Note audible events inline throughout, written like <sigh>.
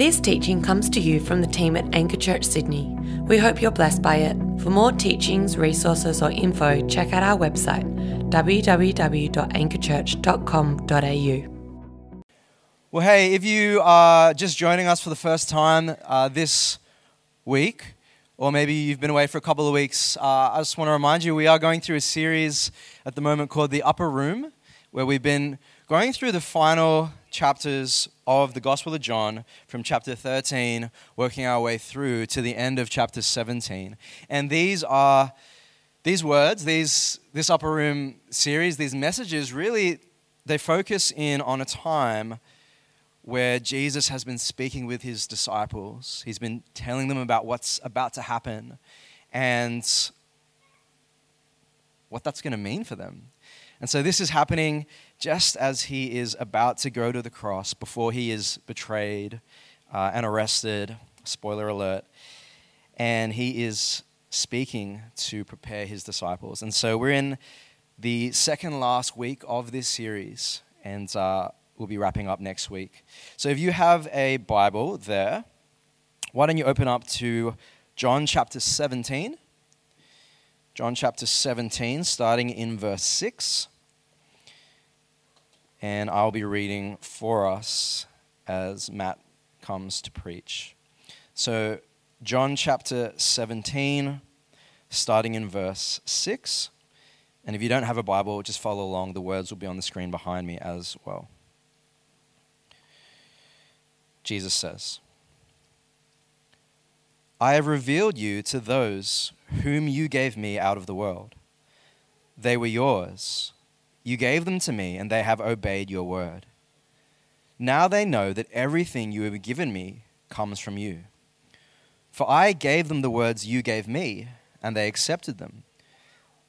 This teaching comes to you from the team at Anchor Church Sydney. We hope you're blessed by it. For more teachings, resources, or info, check out our website www.anchorchurch.com.au. Well, hey, if you are just joining us for the first time uh, this week, or maybe you've been away for a couple of weeks, uh, I just want to remind you we are going through a series at the moment called The Upper Room, where we've been going through the final chapters of the Gospel of John from chapter 13, working our way through to the end of chapter 17. And these are these words, these this upper room series, these messages really they focus in on a time where Jesus has been speaking with his disciples. He's been telling them about what's about to happen and what that's going to mean for them. And so this is happening just as he is about to go to the cross before he is betrayed uh, and arrested. Spoiler alert. And he is speaking to prepare his disciples. And so we're in the second last week of this series, and uh, we'll be wrapping up next week. So if you have a Bible there, why don't you open up to John chapter 17? John chapter 17, starting in verse 6 and I'll be reading for us as Matt comes to preach. So, John chapter 17, starting in verse 6. And if you don't have a Bible, just follow along. The words will be on the screen behind me as well. Jesus says, I have revealed you to those whom you gave me out of the world. They were yours you gave them to me, and they have obeyed your word. Now they know that everything you have given me comes from you. For I gave them the words you gave me, and they accepted them.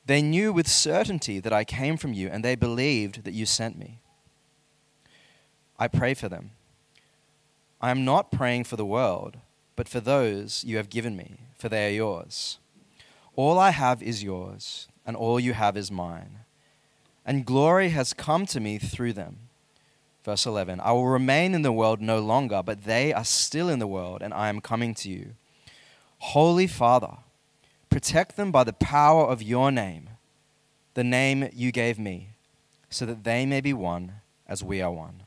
They knew with certainty that I came from you, and they believed that you sent me. I pray for them. I am not praying for the world, but for those you have given me, for they are yours. All I have is yours, and all you have is mine and glory has come to me through them. Verse 11 I will remain in the world no longer, but they are still in the world, and I am coming to you. Holy Father, protect them by the power of your name, the name you gave me, so that they may be one as we are one.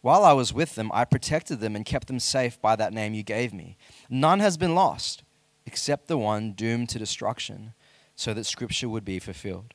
While I was with them, I protected them and kept them safe by that name you gave me. None has been lost except the one doomed to destruction, so that Scripture would be fulfilled.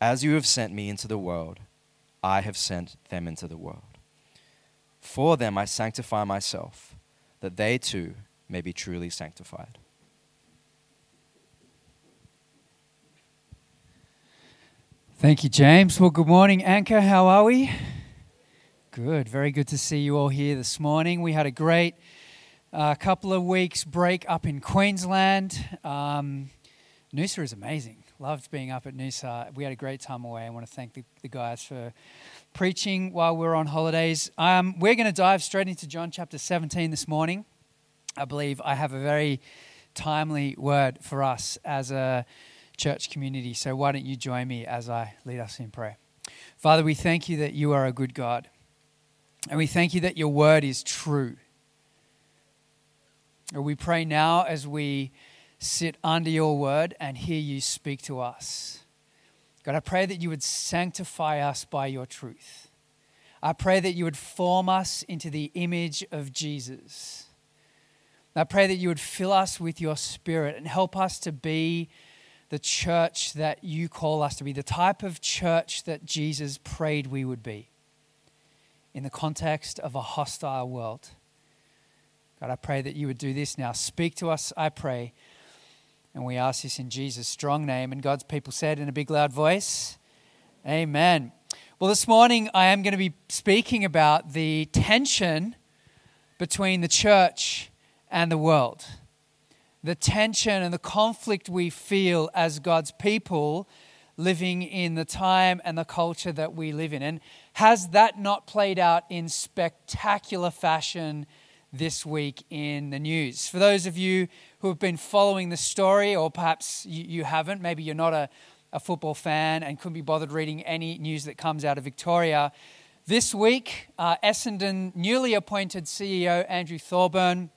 As you have sent me into the world, I have sent them into the world. For them I sanctify myself, that they too may be truly sanctified. Thank you, James. Well, good morning, Anchor. How are we? Good. Very good to see you all here this morning. We had a great uh, couple of weeks break up in Queensland. Um, Noosa is amazing loved being up at Noosa. We had a great time away. I want to thank the, the guys for preaching while we are on holidays. Um, we're going to dive straight into John chapter 17 this morning. I believe I have a very timely word for us as a church community. So why don't you join me as I lead us in prayer? Father, we thank you that you are a good God. And we thank you that your word is true. And we pray now as we sit under your word and hear you speak to us. God, I pray that you would sanctify us by your truth. I pray that you would form us into the image of Jesus. I pray that you would fill us with your spirit and help us to be the church that you call us to be, the type of church that Jesus prayed we would be in the context of a hostile world. God, I pray that you would do this now. Speak to us, I pray. And we ask this in Jesus' strong name. And God's people said in a big loud voice, Amen. Well, this morning I am going to be speaking about the tension between the church and the world. The tension and the conflict we feel as God's people living in the time and the culture that we live in. And has that not played out in spectacular fashion this week in the news? For those of you who have been following the story, or perhaps you, you haven't, maybe you're not a, a football fan and couldn't be bothered reading any news that comes out of Victoria. This week, uh, Essendon newly appointed CEO Andrew Thorburn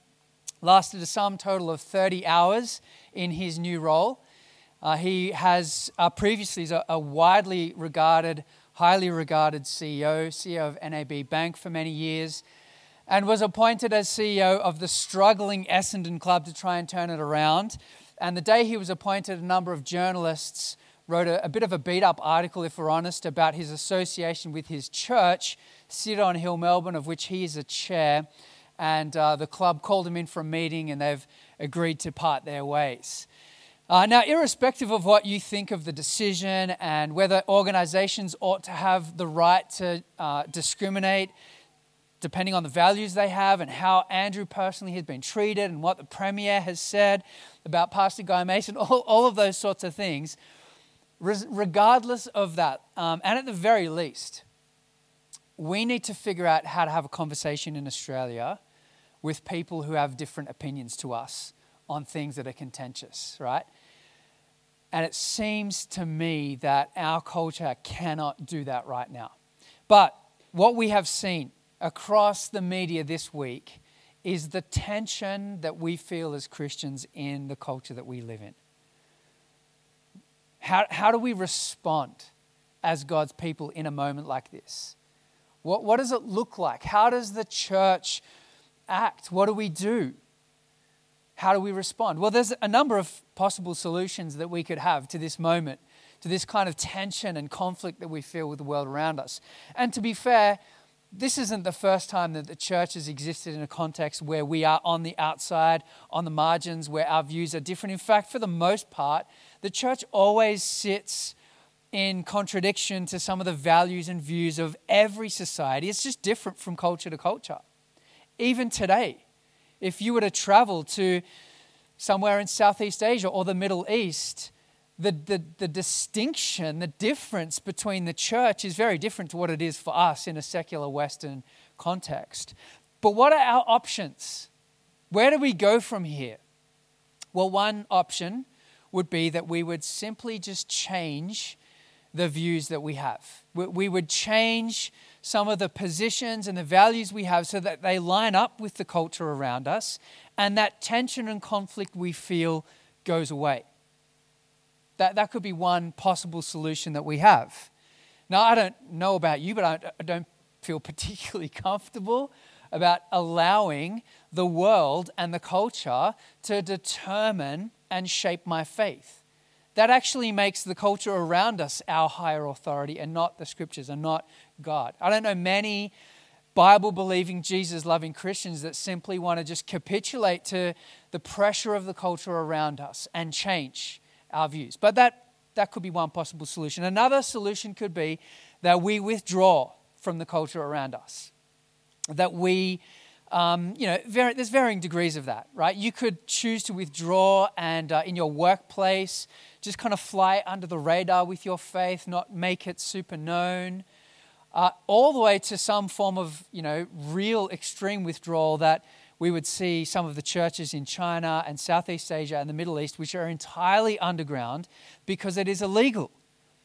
lasted a sum total of 30 hours in his new role. Uh, he has uh, previously is a, a, widely regarded, highly regarded CEO, CEO of NAB Bank for many years, and was appointed as CEO of the struggling Essendon club to try and turn it around. And the day he was appointed, a number of journalists wrote a, a bit of a beat up article, if we're honest, about his association with his church, City on a Hill Melbourne, of which he is a chair. And uh, the club called him in for a meeting, and they've agreed to part their ways. Uh, now, irrespective of what you think of the decision and whether organizations ought to have the right to uh, discriminate, depending on the values they have and how Andrew personally has been treated and what the Premier has said about Pastor Guy Mason, <laughs> all, all of those sorts of things, regardless of that, um, and at the very least, we need to figure out how to have a conversation in Australia with people who have different opinions to us on things that are contentious, right? And it seems to me that our culture cannot do that right now. But what we have seen across the media this week is the tension that we feel as Christians in the culture that we live in. How, how do we respond as God's people in a moment like this? What, what does it look like? How does the church act? What do we do? How do we respond? Well, there's a number of possible solutions that we could have to this moment, to this kind of tension and conflict that we feel with the world around us. And to be fair, this isn't the first time that the church has existed in a context where we are on the outside, on the margins, where our views are different. In fact, for the most part, the church always sits in contradiction to some of the values and views of every society. It's just different from culture to culture. Even today, if you were to travel to somewhere in Southeast Asia or the Middle East, the, the, the distinction, the difference between the church is very different to what it is for us in a secular Western context. But what are our options? Where do we go from here? Well, one option would be that we would simply just change the views that we have. We would change some of the positions and the values we have so that they line up with the culture around us, and that tension and conflict we feel goes away. That, that could be one possible solution that we have. Now, I don't know about you, but I, I don't feel <laughs> particularly comfortable about allowing the world and the culture to determine and shape my faith that actually makes the culture around us our higher authority and not the scriptures and not God. I don't know many Bible believing, Jesus loving Christians that simply want to just capitulate to the pressure of the culture around us and change our views. But that, that could be one possible solution. Another solution could be that we withdraw from the culture around us, that we um, you know, there's varying degrees of that, right? You could choose to withdraw and uh, in your workplace, just kind of fly under the radar with your faith, not make it super known, uh, all the way to some form of, you know, real extreme withdrawal that we would see some of the churches in China and Southeast Asia and the Middle East, which are entirely underground because it is illegal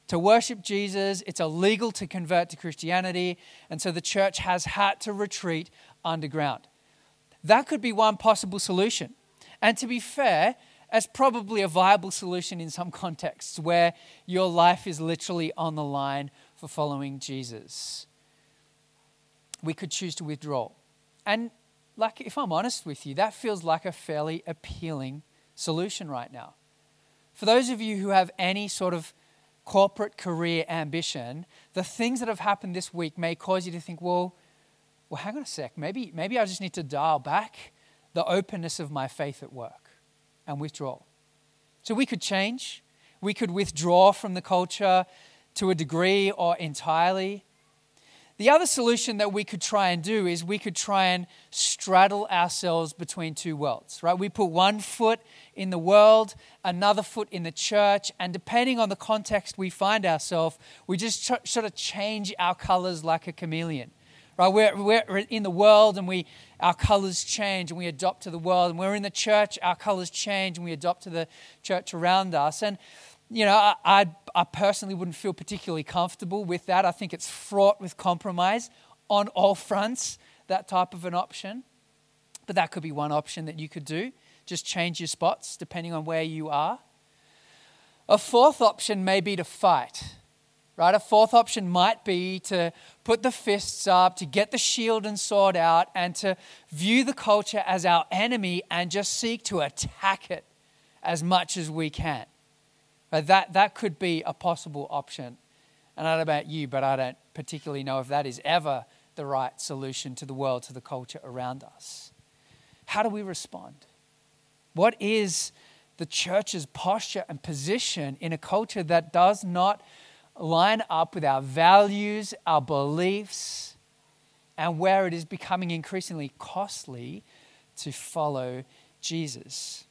to worship Jesus. It's illegal to convert to Christianity. And so the church has had to retreat underground. That could be one possible solution. And to be fair, as probably a viable solution in some <laughs> contexts where your life is literally on the line for following Jesus. We could choose to withdraw. And like if I'm honest with you, that feels like a fairly appealing solution right now. For those of you who have any sort of corporate career ambition, the things that have happened this week may cause you to think, well, well, hang on a sec, maybe, maybe I just need to dial back the openness of my faith at work and withdraw. So we could change. We could withdraw from the culture to a degree or entirely. The other solution that we could try and do is we could try and straddle ourselves between two worlds, right? We put one foot in the world, another foot in the church, and depending on the context we find ourselves, we just sort of change our colors like a chameleon, right? We're, we're in the world and we, our colors change and we adopt to the world, and we're in the church, our colors change and we adopt to the church around us. And you know, I, I, I personally wouldn't feel particularly comfortable with that. I think it's fraught with compromise on all <laughs> fronts, that type of an option. But that could be one option that you could do. Just change your spots depending on where you are. A fourth option may be to fight, right? A fourth option might be to put the fists up, to get the shield and sword out, and to view the culture as our enemy and just seek to attack it as much as we can. But that, that could be a possible option. And I don't know about you, but I don't particularly know if that is ever the right solution to the world, to the culture around us. How do we respond? What is the church's posture and position in a culture that does not line up with our values, our beliefs, and where it is becoming increasingly costly to follow Jesus?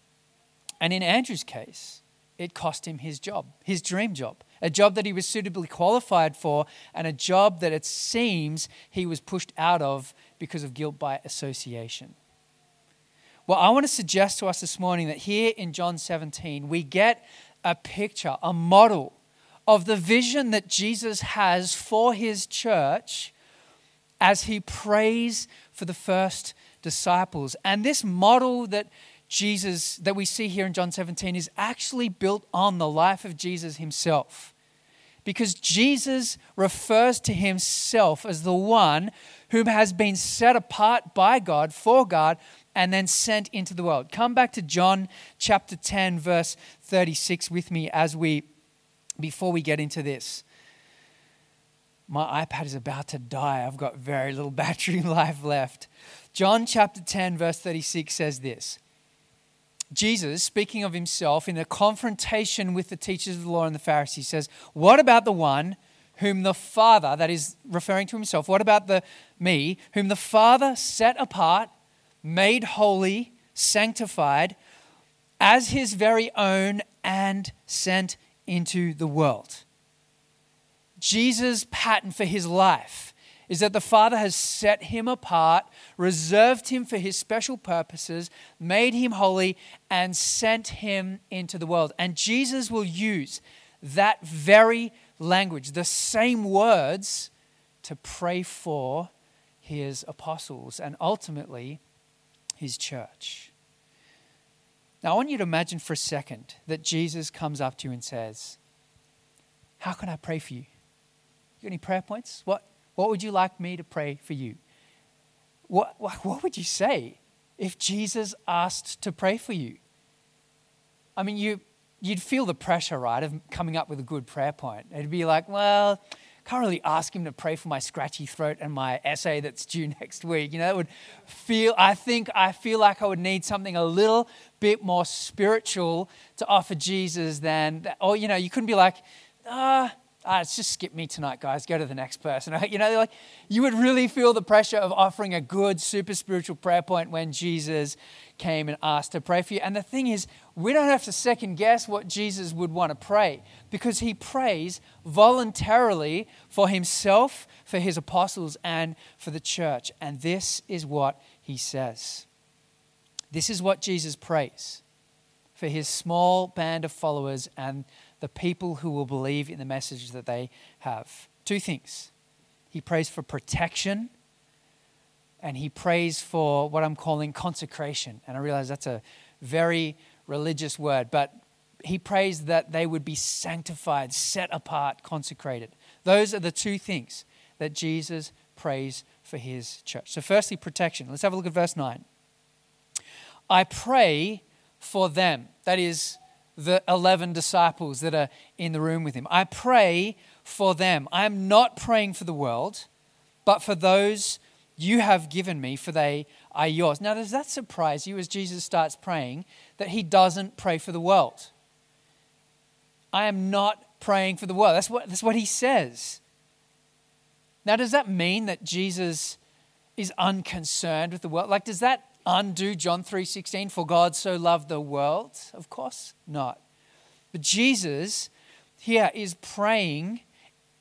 And in Andrew's case, it cost him his job, his dream job, a job that he was suitably qualified for, and a job that it seems he was pushed out of because of guilt by association. Well, I want to suggest to us this morning that here in John 17, we get a picture, a model of the vision that Jesus has for his church as he prays for the first disciples. And this model that Jesus that we see here in John 17 is actually built on the life of Jesus himself. Because Jesus refers to himself as the one whom has been set apart by God for God and then sent into the world. Come back to John chapter 10 verse 36 with me as we before we get into this. My iPad is about to die. I've got very little <laughs> battery life left. John chapter 10 verse 36 says this. Jesus, speaking of himself in a confrontation with the teachers of the law and the Pharisees, says, What about the one whom the Father, that is referring to himself, what about the me, whom the Father set apart, made holy, sanctified, as his very own, and sent into the world? Jesus' pattern for his life is that the Father has set him apart, reserved him for his special purposes, made him holy, and sent him into the world. And Jesus will use that very language, the same words, to pray for his apostles and ultimately his church. Now, I want you to imagine for a second that Jesus comes up to you and says, How can I pray for you? You got any prayer points? What, what would you like me to pray for you? What, what, what would you say if Jesus asked to pray for you? I mean, you, you'd feel the pressure, right, of coming up with a good prayer point. It'd be like, well, can't really ask him to pray for my scratchy throat and my essay that's due <laughs> next week. You know, it would feel, I think, I feel like I would need something a little bit more spiritual to offer Jesus than, or, you know, you couldn't be like, ah, ah, it's just skip me tonight, guys. Go to the next person. <laughs> You know, like you would really feel the pressure of offering a good, super spiritual prayer point when Jesus came and asked to pray for you. And the thing is, we don't have to second guess what Jesus would want to pray because he prays voluntarily for himself, for his apostles, and for the church. And this is what he says. This is what Jesus prays for his small band of followers and the people who will believe in the message that they have. Two things. He prays for protection and he prays for what I'm calling consecration. And I realize that's a very religious word, but he prays that they would be sanctified, set apart, consecrated. Those are the two things that Jesus prays for his church. So, firstly, protection. Let's have a look at verse 9. I pray for them. That is, the 11 disciples that are in the room with him. I pray for them. I am not praying for the world, but for those you have given me, for they are yours. Now, does that surprise you as Jesus starts praying that he doesn't pray for the world? I am not praying for the world. That's what, that's what he says. Now, does that mean that Jesus is unconcerned with the world? Like, does that undo John 3:16? For God so loved the world? Of course not. But Jesus here is praying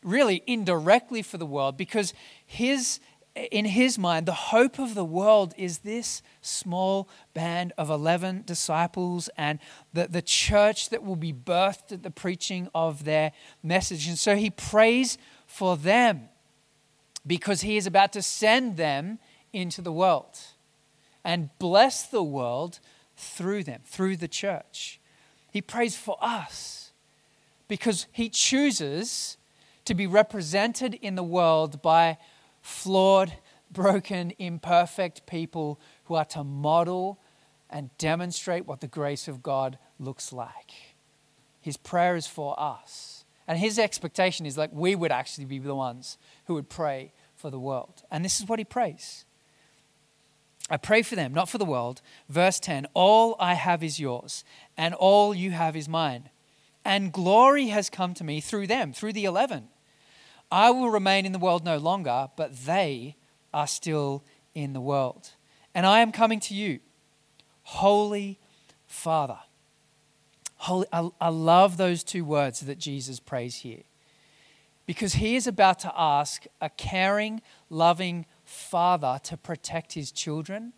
really indirectly for the world because his in his mind, the hope of the world is this small band of 11 disciples and the, the church that will be birthed at the preaching of their message. And so he prays for them because he is about to send them into the world and bless the world through them, through the church. He prays for us because he chooses to be represented in the world by flawed, broken, imperfect people who are to model and demonstrate what the grace of God looks like. His prayer is for us. And his expectation is like we would actually be the ones who would pray for the world. And this is what he prays. I pray for them, not for the world. Verse 10 All I have is yours, and all you have is mine. And glory has come to me through them, through the eleven. I will remain in the world no longer, but they are still in the world. And I am coming to you, Holy Father. Holy, I, I love those two words that Jesus prays here because he is about to ask a caring, loving father to protect his children.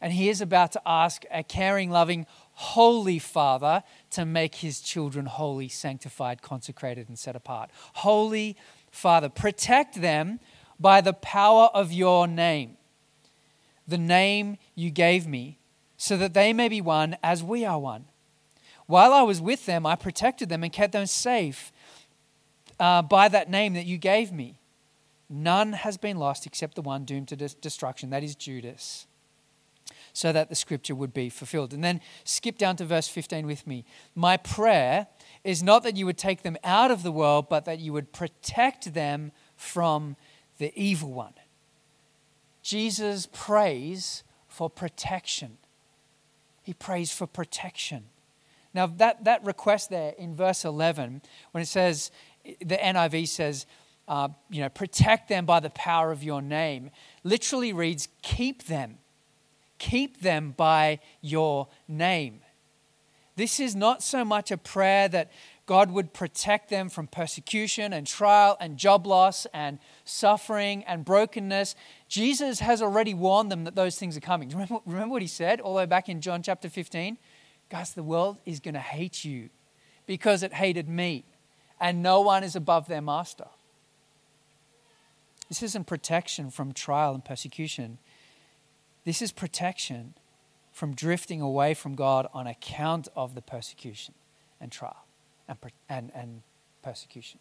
And he is about to ask a caring, loving, holy father to make his children holy, sanctified, consecrated, and set apart. Holy Father, protect them by the power of your name, the name you gave me, so that they may be one as we are one. While I was with them, I protected them and kept them safe uh, by that name that you gave me. None has been lost except the one doomed to destruction, that is Judas, so that the scripture would be fulfilled. And then skip down to verse 15 with me. My prayer is not that you would take them out of the world, but that you would protect them from the evil one. Jesus prays for protection. He prays for protection. Now, that, that request there in verse 11, when it says, the NIV says, uh, you know, protect them by the power of your name, literally reads, keep them. Keep them by your name. This is not so much a prayer that God would protect them from persecution and trial and job loss and suffering and brokenness. Jesus has already warned them that those things are coming. <laughs> Remember, remember what he said all the way back in John chapter 15? Guys, the world is going to hate you because it hated me, and no one is above their master. This isn't protection from trial and persecution. This is protection from drifting away from God on account of the persecution and trial and, and, and persecution.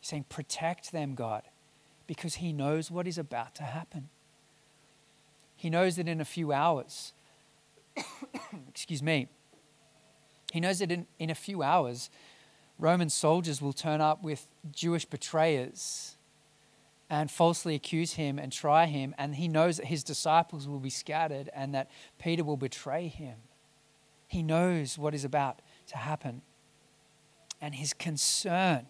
He's saying, protect them, God, because He knows what is about to happen. He knows that in a few hours, <coughs> excuse me, He knows that in, in a few hours, Roman soldiers will turn up with Jewish betrayers and falsely accuse him and try him. And he knows that his disciples will be scattered and that Peter will betray him. He knows what is about to happen. And his concern,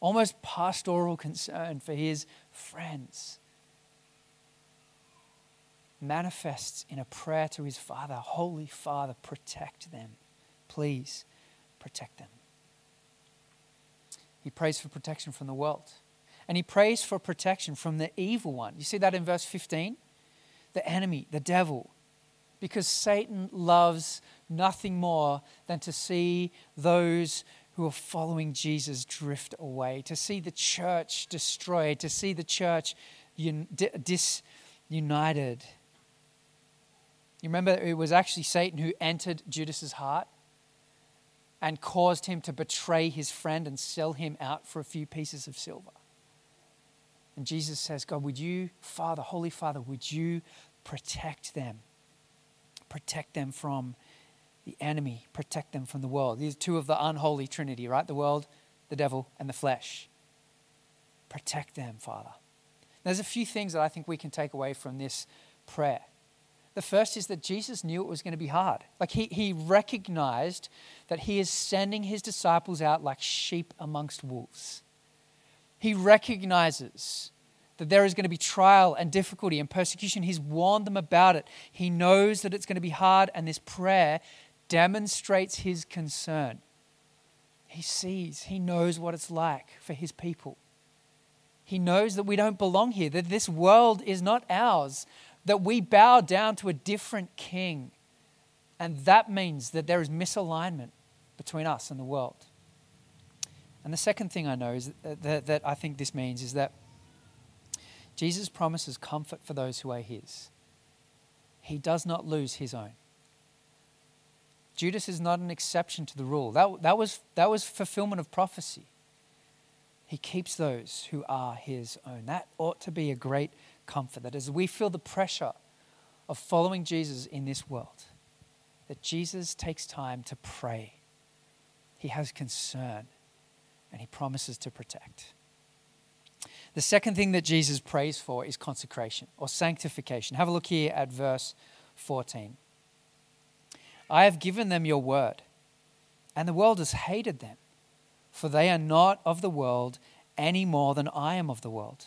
almost pastoral concern for his friends, manifests in a prayer to his Father Holy Father, protect them. Please protect them. He prays for protection from the world. And he prays for protection from the evil one. You see that in verse 15? The enemy, the devil. Because Satan loves nothing more than to see those who are following Jesus drift away, to see the church destroyed, to see the church un- disunited. You remember it was actually Satan who entered Judas's heart and caused him to betray his friend and sell him out for a few pieces of silver. And Jesus says, God, would you, Father, Holy Father, would you protect them? Protect them from the enemy, protect them from the world. These are two of the unholy trinity, right? The world, the devil, and the flesh. Protect them, Father. There's a few things that I think we can take away from this prayer. The first is that Jesus knew it was going to be hard. Like he, he recognized that he is sending his disciples out like sheep amongst wolves. He recognizes that there is going to be trial and difficulty and persecution. He's warned them about it. He knows that it's going to be hard, and this prayer demonstrates his concern. He sees, he knows what it's like for his people. He knows that we don't belong here, that this world is not ours, that we bow down to a different king. And that means that there is misalignment between us and the world. And the second thing I know is that, that, that I think this means is that Jesus promises comfort for those who are his. He does not lose his own. Judas is not an exception to the rule. That, that, was, that was fulfillment of prophecy. He keeps those who are his own. That ought to be a great comfort that as we feel the pressure of following Jesus in this world, that Jesus takes time to pray. He has concern and he promises to protect. The second thing that Jesus prays for is consecration or sanctification. Have a look here at verse 14. I have given them your word, and the world has hated them, for they are not of the world any more than I am of the world.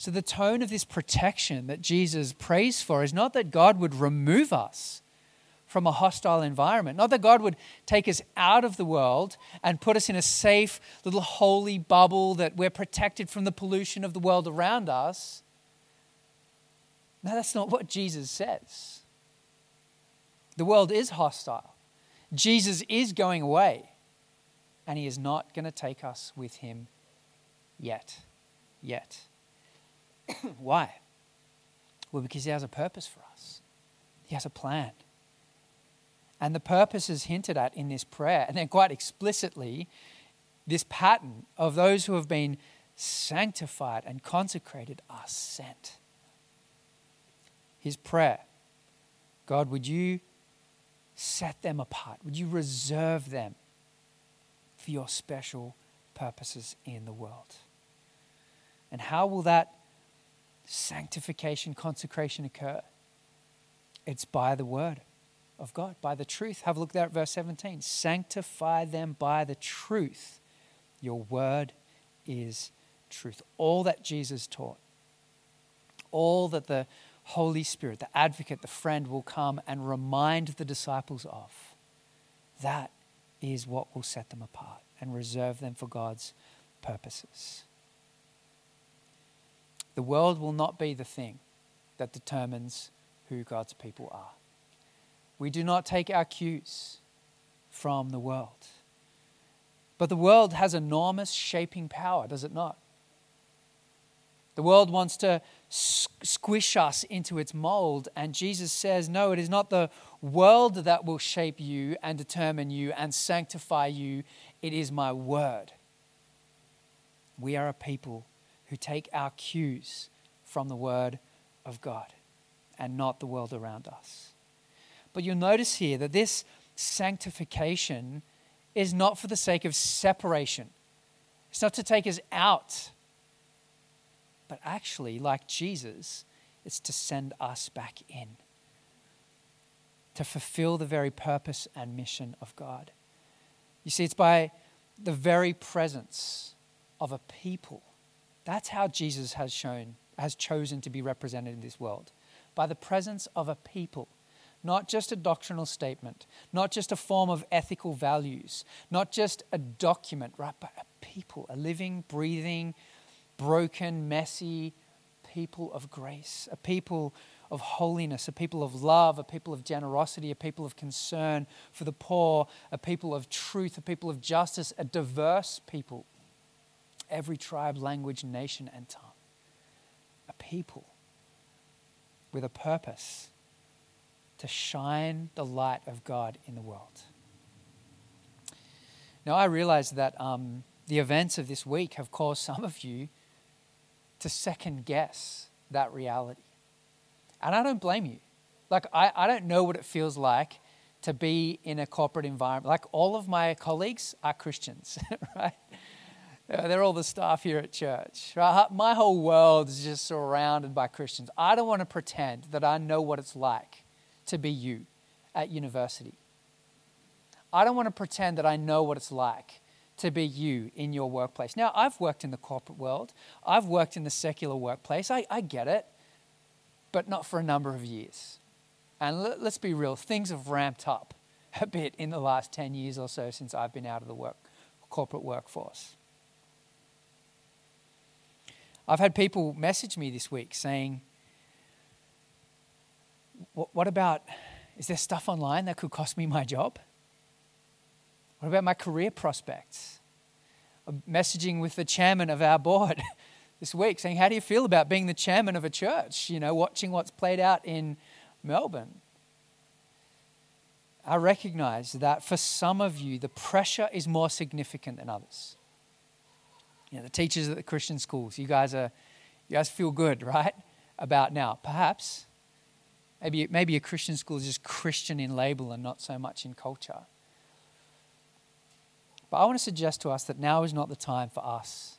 So, the tone of this protection that Jesus prays for is not that God would remove us from a hostile environment, not that God would take us out of the world and put us in a safe little holy bubble that we're protected from the pollution of the world around us. No, that's not what Jesus says. The world is hostile. Jesus is going away, and he is not going to take us with him yet. Yet. <coughs> Why? Well, because He has a purpose for us, He has a plan. And the purpose is hinted at in this prayer, and then quite explicitly, this pattern of those who have been sanctified and consecrated are sent. His prayer God, would you set them apart? Would you reserve them for your special purposes in the world? And how will that sanctification, consecration occur? It's by the word of God, by the truth. Have a look there at verse 17. Sanctify them by the truth. Your word is truth. All that Jesus taught, all that the Holy Spirit, the advocate, the friend, will come and remind the disciples of, that is what will set them apart and reserve them for God's purposes. The world will not be the thing that determines who God's people are. We do not take our cues from the world. But the world has enormous shaping power, does it not? The world wants to squish us into its mold, and Jesus says, No, it is not the world that will shape you and determine you and sanctify you, it is my word. We are a people who take our cues from the Word of God and not the world around us. But you'll notice here that this sanctification is not for the sake of separation, it's not to take us out, but actually, like Jesus, it's to send us back in, to fulfill the very purpose and mission of God. You see, it's by the very presence of a people that's how Jesus has shown, has chosen to be represented in this world. By the presence of a people, not just a doctrinal statement, not just a form of ethical values, not just a document, right, but a people, a living, breathing, broken, messy people of grace, a people of holiness, a people of love, a people of generosity, a people of concern for the poor, a people of truth, a people of justice, a diverse people every tribe, language, nation, and tongue. A people with a purpose to shine the light of God in the world. Now, I realize that um, the events of this week have caused some of you to second guess that reality. And I don't blame you. Like, I, I don't know what it feels like to be in a corporate environment. Like, all of my colleagues are Christians, <laughs> right? They're all the staff here at church. Right? My whole world is just surrounded by Christians. I don't want to pretend that I know what it's like to be you at university. I don't want to pretend that I know what it's like to be you in your workplace. Now, I've worked in the corporate world, I've worked in the secular workplace. I, I get it, but not for a number of years. And let, let's be real, things have ramped up a bit in the last 10 years or so since I've been out of the work, corporate workforce. I've had people message me this week saying, What about, is there stuff online that could cost me my job? What about my career prospects? I'm messaging with the chairman of our board <laughs> this week saying, How do you feel about being the chairman of a church? You know, watching what's played out in Melbourne. I recognize that for some of you, the pressure is more significant than others. You know, the teachers at the Christian schools, you guys are, you guys feel good, <laughs> right? About now. Perhaps, maybe, maybe a Christian school is just Christian in label and not so much in culture. But I want to suggest to us that now is not the time for us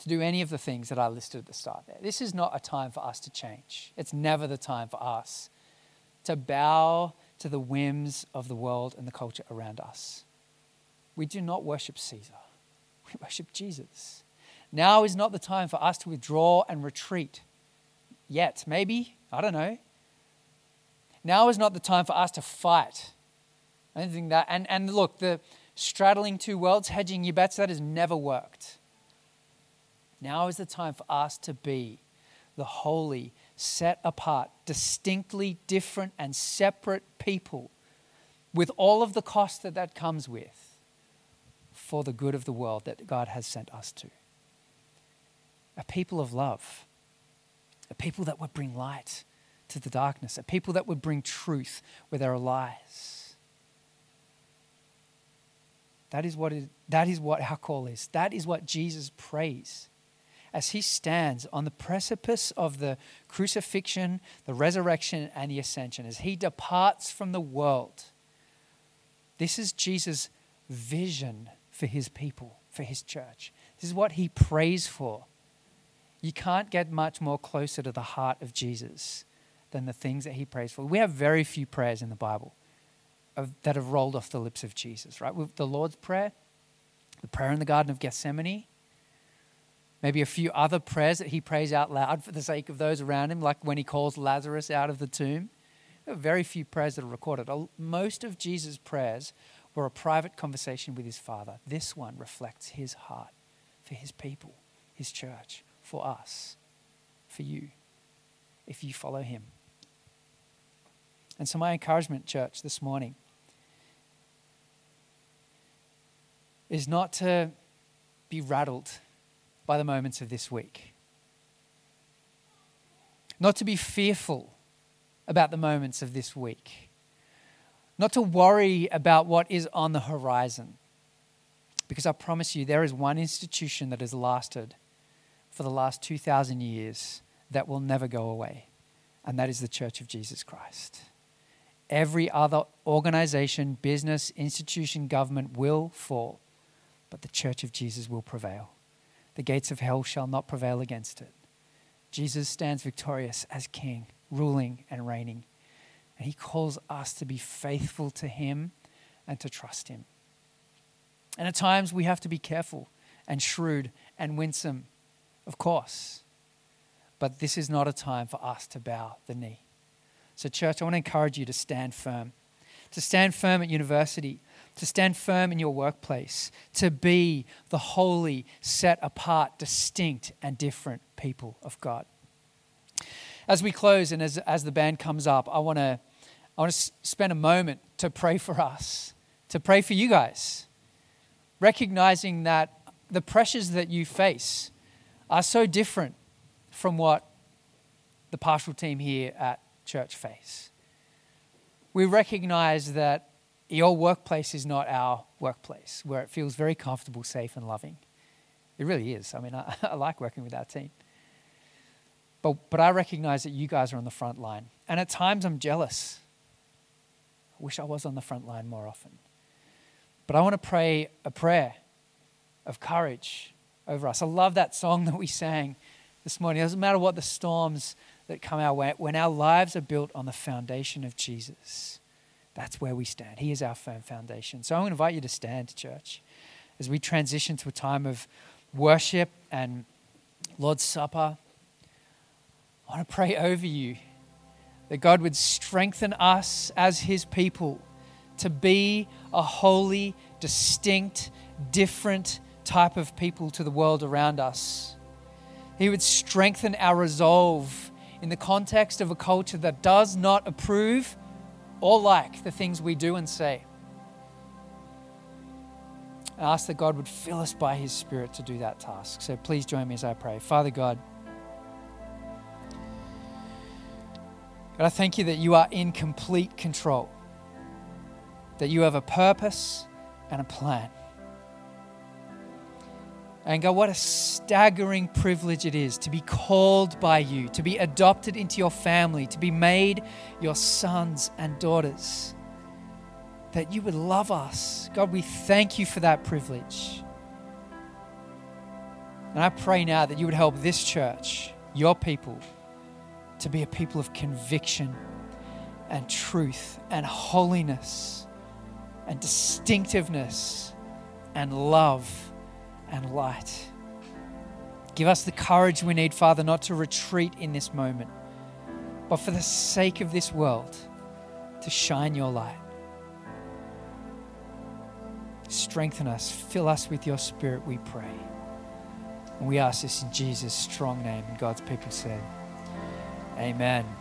to do any of the things that I listed at the start there. This is not a time for us to change. It's never the time for us to bow to the whims of the world and the culture around us. We do not worship Caesar, we worship Jesus. Now is not the time for us to withdraw and retreat. Yet, maybe, I don't know. Now is not the time for us to fight. I don't think that. And, and look, the, straddling two worlds, hedging your bets, that has never worked. Now is the time for us to be the holy, set apart, distinctly different and separate people with all of the cost that that comes with for the good of the world that God has sent us to. A people of love, a people that would bring light to the darkness, a people that would bring truth where there are lies that is what, it, that is what our call is. That is what Jesus prays as he stands on the precipice of the crucifixion, the resurrection, and the ascension, as he departs from the world. This is Jesus' vision for his people, for his church. This is what he prays for. You can't get much more closer to the heart of Jesus than the things that he prays for. We have very few prayers in the Bible of, that have rolled off the lips of Jesus, right? With the Lord's Prayer, the prayer in the Garden of Gethsemane, maybe a few other prayers that he prays out loud for the sake of those around him, like when he calls Lazarus out of the tomb. Very few prayers that are recorded. Most of Jesus' prayers were a private conversation with his Father. This one reflects his heart for his people, his church, for us, for you, if you follow him. And so, my encouragement, church, this morning is not to be rattled by the moments of this week, not to be fearful about the moments of this week, not to worry about what is on the horizon. Because I promise you, there is one institution that has lasted for the last 2,000 years that will never go away, and that is the Church of Jesus Christ. Every other organization, business, institution, government will fall, but the church of Jesus will prevail. The gates of hell shall not prevail against it. Jesus stands victorious as king, ruling and reigning. And he calls us to be faithful to him and to trust him. And at times we have to be careful and shrewd and winsome, of course. But this is not a time for us to bow the knee. So, church, I want to encourage you to stand firm, to stand firm at university, to stand firm in your workplace, to be the holy, set apart, distinct, and different people of God. As we close and as, as the band comes up, I want to I want to spend a moment to pray for us, to pray for you guys, recognizing that the pressures that you face are so different from what the pastoral team here at church face. We recognize that your workplace is not our workplace where it feels very comfortable, safe, and loving. It really is. I mean, <laughs> I, I like working with our team. But, but I recognize that you guys are on the front line. And at times I'm jealous. Wish I was on the front line more often. But I want to pray a prayer of courage over us. I love that song that we sang this morning. It doesn't matter what the storms that come our way, when our lives are built on the foundation of Jesus, that's where we stand. He is our firm foundation. So I want to invite you to stand, church, as we transition to a time of worship and Lord's Supper. I want to pray over you that God would strengthen us as His people to be a holy, distinct, different type of people to the world around us. He would strengthen our resolve in the context of a culture that does not approve or like the things we do and say. I ask that God would fill us by His Spirit to do that task. So please join me as I pray. Father God, God, I thank you that you are in complete control, that you have a purpose and a plan. And God, what a staggering privilege it is to be called by you, to be adopted into your family, to be made your sons and daughters that you would love us. God, we thank you for that privilege. And I pray now that you would help this church, your people, to be a people of conviction and truth and holiness and distinctiveness and love and light. Give us the courage we need, Father, not to retreat in this moment, but for the sake of this world, to shine your light. Strengthen us, fill us with your spirit, we pray. And we ask this in Jesus' strong name. And God's people said, Amen.